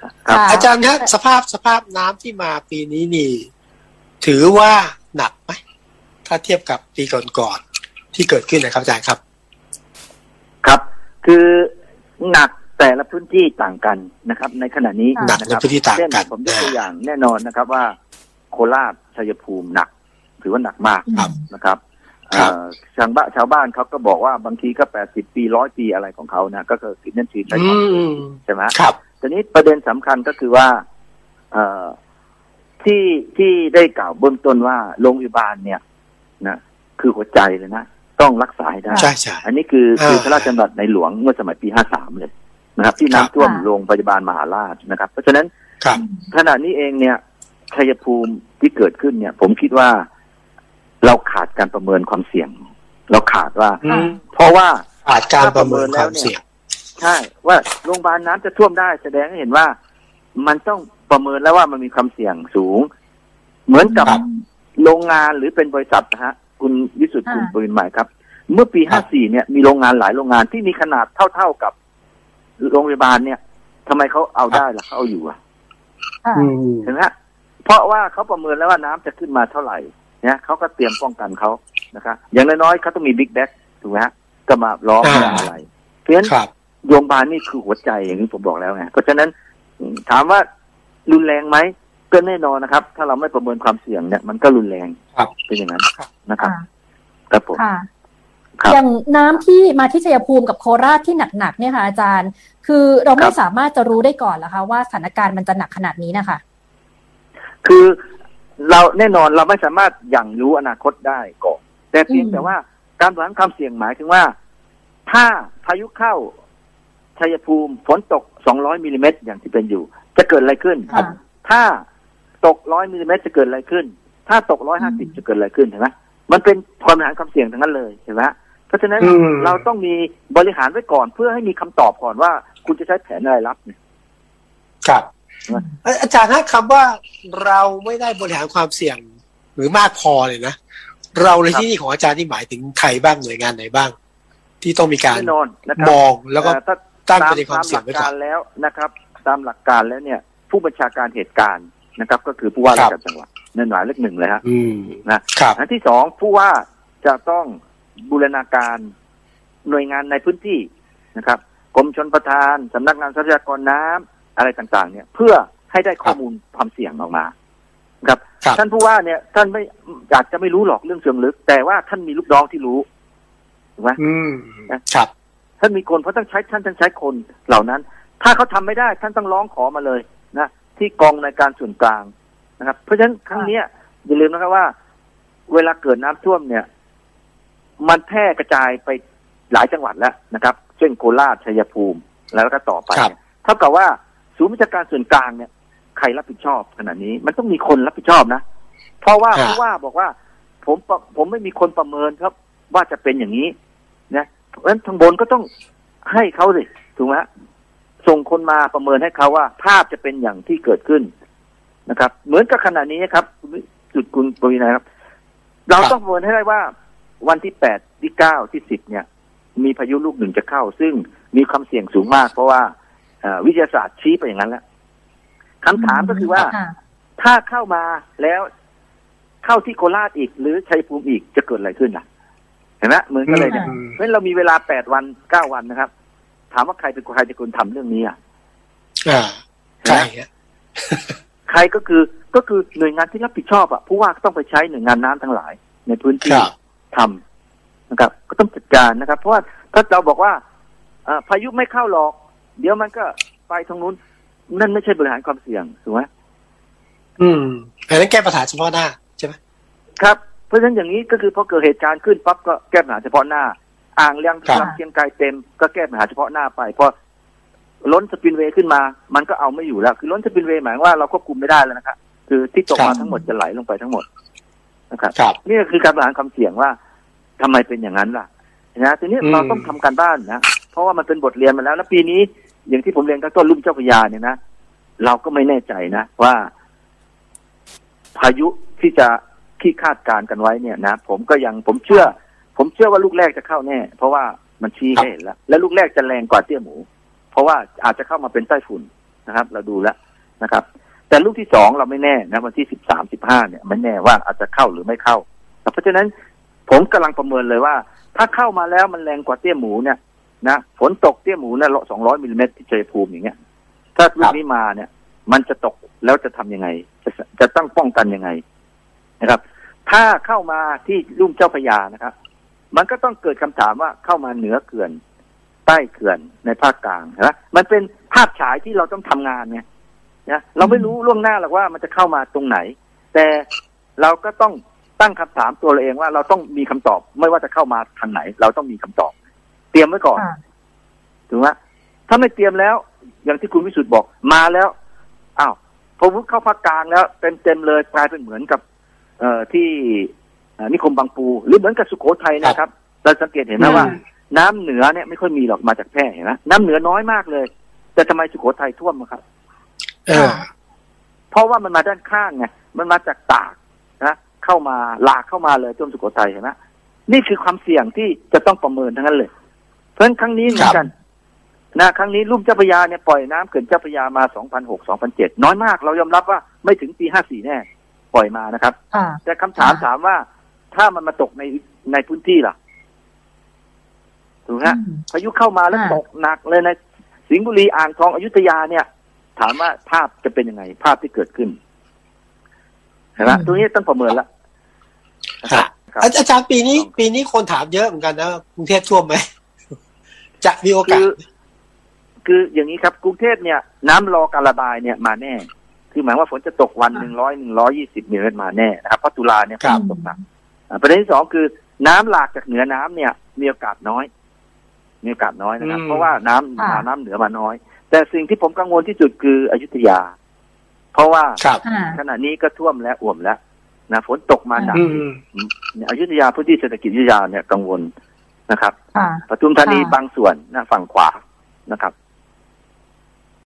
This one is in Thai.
ครับค่ะอาจารย์ครับสภาพสภาพน้ำที่มาปีนี้นี่ ถือว่าหนักไหมถ้าเทียบกับปีก่อนๆที่เกิดขึ้นนะครับอาจารย์ครับ ครับ คือหนักแต่ละพื้นที่ต่างกันนะครับ ในขณะนี้หนักในพื้นที่ต่างกันเช่ผมยกตัวอย่างแน่นอนนะครับว่า โคราชชัยภูมิหนัก ถือว่าหนักมากครับนะครับครับเอ่อชาวบ้านชาวบ้านเขาก็บอกว่าบางทีก็แปดสิบปีร้อยปีอะไรของเขานะก็คือสินนั่นชีใช้อืของมใช่ไหมครับ ทีนี้ประเด็นสำคัญก็คือว่า เอ่อที่ที่ได้กล่าวเบื้องต้นว่าโรงพยาบาลเนี่ยนะคือหัวใจเลยนะต้องรักษาให้ได้ใช่ใช่อันนี้คืออ่าคือพระราชดำรัสในหลวงเมื่อสมัยปีห้าสามเลยนะครับ ที่ครับน้ำท่วมค่ะโรงพยาบาลมหาราชนะครับ เพราะฉะนั้นครับขณะนี้เองเนี่ยชัยภูมิที่เกิดขึ้นเนี่ย ผมคิดว่าเราขาดการประเมินความเสี่ยง เราขาดว่าอืมเพราะว่าอาจการประเมินความเสี่ยง ใช่ ว่าโรงพยาบาลน้ำจะท่วมได้แสดงให้เห็นว่า มันต้องประเมินแล้วว่ามันมีความเสี่ยงสูง เหมือนกับครับโรงงานหรือเป็นบริษัทนะฮะ คุณวิสุทธิ์ค่ะคุณปรินหมายครับ เมื่อปีครัห้าบสี่เนี่ยมีโรงงานหลายโรงงานที่มีขนาดเท่าๆกับโรงพยาบาลเนี่ยทำไมเขาเอาได้ล่ะเขาเอาอยู่อะค่ะอืมเห็นไหมฮะเพราะว่าเขาประเมินแล้วว่าน้ำจะขึ้นมาเท่าไหร่เนี่ยเขาก็เตรียมป้องกันเขานะครับอย่างน้อยๆเขาต้องมีบิ๊กแบ็กถูกไหมฮะก็มาล้อมอ่าอะไร เพราะฉะนั้นครับ โรงพยาบาลนี่คือหัวใจอย่างที่ผมบอกแล้วไงเพราะฉะนั้นอืมถามว่ารุนแรงไหมก็แน่นอนนะครับ ถ้าเราไม่ประเมินความเสี่ยงเนี่ยมันก็รุนแรงครับเป็นอย่างนั้นครับนะครับค่ะครับผมค่ะครับอย่างน้ำที่มาที่ชัยภูมิกับโคราชที่หนักๆเนี่ยค่ะอาจารย์ คือเราคไม่รับสามารถจะรู้ได้ก่อนเหรอคะว่าสถานการณ์มันจะหนักขนาดนี้นะคะคือเราแน่นอนเราไม่สามารถอย่างรู้อนาคตได้ก่อนแต่เพียงอืมแต่ว่าการบริหารความเสี่ยงหมายถึงว่า ถ้าพายุเข้า ชัยภูมิฝนตก 200มิลลิเมตรอย่างที่เป็นอยู่ จะเกิดอะไรขึ้นค่ะถ้าตก 100มิลลิเมตรจะเกิดอะไรขึ้น ถ้าตกอืม150 จะเกิดอะไรขึ้นเห็นไหมมันเป็นความบริหารความเสี่ยงทั้งนั้นเลยเห็นไหมเพราะฉะนั้นอืมเราต้องมีบริหารไว้ก่อนเพื่อให้มีคำตอบก่อนว่า คุณจะใช้แผนอะไรรับเนี่ยครับนะเอ่ออาจารย์ถ้าคำว่าเราไม่ได้บริหารความเสี่ยงหรือมากพอเลยนะเราในที่นี่ของอาจารย์ที่หมายถึงใครบ้างหน่วยงานไหนบ้าง ที่ต้องมีการแน่นอนนะครับมองแล้วก็เอ่อถ้า ตั้งตามประเด็นความตามหเสี่ยลังกไว้ก่กาอนรแล้วนะครับ ตามหลักการแล้วเนี่ย ผู้บัญชาการเหตุการณ์นะครับ ก็คือผู้ว่าครัราบชการจังหวัดนั่นหมายเลขหนึ่งเลยฮะอืมนะครับอันที่สองผู้ว่าจะต้องบูรณาการหน่วยงานในพื้นที่นะครับกรมชนประทานสำนักงานทรัพยากรน้ำอะไรต่างๆ เนี่ย เพื่อให้ได้ข้อมูลความเสี่ยงออกมาครับครับท่านผู้ว่าเนี่ย ท่านไม่อยากจะไม่รู้หรอกเรื่องเชิงลึก แต่ว่าท่านมีลูกน้องที่รู้ถูกไหมอืมครับ ท่านมีคนเพราะต้องใช้ท่านต้องใช้คนเหล่านั้น ถ้าเขาทำไม่ได้ท่านต้องร้องขอมาเลยนะที่กองในการส่วนกลางนะครับ เพราะฉะนั้นครั้งเนี้ยอย่าลืมนะครับว่า เวลาเกิดน้ำท่วมเนี่ย มันแพร่กระจายไปหลายจังหวัดแล้วนะครับ เช่นโคราชชัยภูมิ แล้วก็ต่อไปครับเนี่ยเท่ากับว่าศูนย์วิชาการส่วนกลางเนี่ยใครรับผิดชอบขนาดนี้ มันต้องมีคนรับผิดชอบนะ เพราะว่าฮะผู้ว่าบอกว่า ผมประผมไม่มีคนประเมินครับ ว่าจะเป็นอย่างนี้นะ เพราะฉะนั้นทางบนก็ต้องให้เขาสิถูกไหมฮะส่งคนมาประเมินให้เขาว่า ภาพจะเป็นอย่างที่เกิดขึ้นนะครับ เหมือนกับขณะนี้ครับ จุดคุณปวีนาครับ เราครับต้องประเมินให้ได้ว่า วันที่แปดที่เก้าที่สิบเนี่ย มีพายุลูกหนึ่งจะเข้า ซึ่งมีความเสี่ยงสูงมาก เพราะว่าเอ่อวิทยาศาสตร์ชี้ไปอย่างนั้นแล้วคำถามก็คือว่าค่ะถ้าเข้ามาแล้วเข้าที่โคราชอีก หรือชัยภูมิอีกจะเกิดอะไรขึ้นล่ะ เห็นไหมเหมือนกันเลยเนี่ยอืมเพราะฉะนั้นเรามีเวลาแปดวันเก้าวันนะครับ ถามว่าใครเป็นคนใครจะคนทำเรื่องนี้อะอ่าใช่ฮะใครก็คือก็คือหน่วยงานที่รับผิดชอบอะผู้ว่าก็ต้องไปใช้หน่วยงานน้ำทั้งหลาย ในพื้นคที่รับทำนะครับ ก็ต้องจัดการนะครับ เพราะว่าถ้าเราบอกว่าเอ่อพายุไม่เข้าหรอก เดี๋ยวมันก็ไปทางนู้น นั่นไม่ใช่บริหารความเสี่ยงถูกไหมอืมอันนั้นแก้ปัญหาเฉพาะหน้าใช่ไหมครับ เพราะฉะนั้นอย่างนี้ก็คือพอเกิดเหตุการณ์ขึ้นปั๊บก็แก้ปัญหาเฉพาะหน้า อ่างเลี้ยงครับลำเชียงไกลเต็มก็แก้ปัญหาเฉพาะหน้าไปพอล้นสปินเวย์ขึ้นมา มันก็เอาไม่อยู่แล้ว คือล้นสปินเวย์หมายว่าเราควบคุมไม่ได้แล้วนะครับคือที่ตกมาทั้งหมดจะไหลลงไปทั้งหมดนะครับครับนี่ก็คือการบริหารความเสี่ยงว่าทำไมเป็นอย่างนั้นล่ะนะทีนี้อืมเราต้องทำการบ้านนะเพราะว่ามันเป็นบทเรียนมาแล้ว แล้วปีนี้อย่างที่ผมเรียนตั้งต้นรุ่มเจ้าพระยาเนี่ยนะเราก็ไม่แน่ใจนะว่า พายุที่จะ ที่คาดการณ์กันไว้เนี่ยนะผมก็ยังผมเชื่อ ผมเชื่อว่าลูกแรกจะเข้าแน่ เพราะว่ามันชี้ให้เห็นแล้ว และลูกแรกจะแรงกว่าเตี้ยหมู เพราะว่าอาจจะเข้ามาเป็นไต้ฝุ่นนะครับ เราดูแล้วนะครับ แต่ลูกที่สองเราไม่แน่นะวันที่สิบสามสิบห้าเนี่ยไม่แน่ว่าอาจจะเข้าหรือไม่เข้า เพราะฉะนั้นผมกำลังประเมินเลยว่า ถ้าเข้ามาแล้วมันแรงกว่าเตี้ยหมูเนี่ยนะฝนตกเตี้ยหมูเนี่ยสองร้อยมิลลิเมตรที่ชัยภูมิอย่างเงี้ย ถ้าลูกนี้มาเนี่ย มันจะตกแล้วจะทำยังไง จะจะต้องป้องกันยังไง นะครับ ถ้าเข้ามาที่ลุ่มเจ้าพระยานะครับ มันก็ต้องเกิดคำถามว่าเข้ามาเหนือเขื่อน ใต้เขื่อนในภาคกลางนะมันเป็นภาพฉายที่เราต้องทำงานเนี่ยนะเราไม่รู้ล่วงหน้าหรอกว่ามันจะเข้ามาตรงไหน แต่เราก็ต้องตั้งคำถามตัวเราเองว่าเราต้องมีคำตอบ ไม่ว่าจะเข้ามาทางไหน เราต้องมีคำตอบ เตรียมไว้ก่อนค่ะถูกไหมถ้าไม่เตรียมแล้ว อย่างที่คุณวิสุทธ์บอกมาแล้วอ้าวพอวุฒเข้าภาคกลางแล้วเต็มเต็มๆเลยกลายเป็นเหมือนกับ เอ่อที่เอ่อนิคมบางปู หรือเหมือนกับสุโขทัยนะครับเราสังเกตเห็นไหมว่า น้ำเหนือเนี่ยไม่ค่อยมีหรอกมาจากแพร่เห็นไหมน้ำเหนือน้อยมากเลย แต่ทำไมสุโขทัยท่วมอะครับเออเพราะว่ามันมาด้านข้างไงมันมาจากตากนะเข้ามาหลากเข้ามาเลยท่วมสุโขทัยเห็นไหมนี่คือความเสี่ยงที่จะต้องประเมินทั้งนั้นเลย เพราะฉะนั้นครั้งนี้เหมือนกันนะครั้งนี้ลุ่มเจ้าพระยาเนี่ยปล่อยน้ำเขื่อนเจ้าพระยามา 2006 2007 น้อยมาก เรายอมรับว่าไม่ถึงปี 54 แน่ป ล่อยมานะครับค่ะแต่คำถามค่ะถามว่า ถ้ามันมาตกในในพื้นที่ล่ะถูกไหมฮะอืมพายุเข้ามาแล้วอ่าตกหนักเลยในสิงห์บุรีอ่างทองอยุธยาเนี่ย ถามว่าภาพจะเป็นยังไง ภาพที่เกิดขึ้นเห็นไหมตรงนี้ต้องประเมินละนะครับครับอาอาจารย์ปีนี้ ปีนี้คนถามเยอะเหมือนกันนะกรุงเทพท่วมไหมจะมีโอกาคืสอคืออย่างนี้ครับ กรุงเทพเนี่ย น้ำรอการระบายเนี่ยมาแน่ คือหมายว่าฝนจะตกวันหนึ่งร้อยหนึ่งร้อยี่สิบมิลลิเมตรมาแน่นะครับเพราะตุลาเนี่ยฝครับนตกหนักอ่าประเด็นที่สองคือน้ำหลากจากเหนือน้ำเนี่ย มีโอกาสน้อย มีโอกาสน้อยนะครับ เพราะว่าน้ำค่ะมาน้ำเหนือมาน้อย แต่สิ่งที่ผมกังวลที่สุดคืออยุธยา เพราะว่าครับค่ะขณะนี้ก็ท่วมและอ่วมแล้วนะฝนตกมาหนักอืมเนี่ยอยุธยาพื้นที่เศรษฐกิจอยุธยาเนี่ยกังวลนะครับค่ะปทุมธานีค่ะบางส่วนนะฝั่งขวานะครับ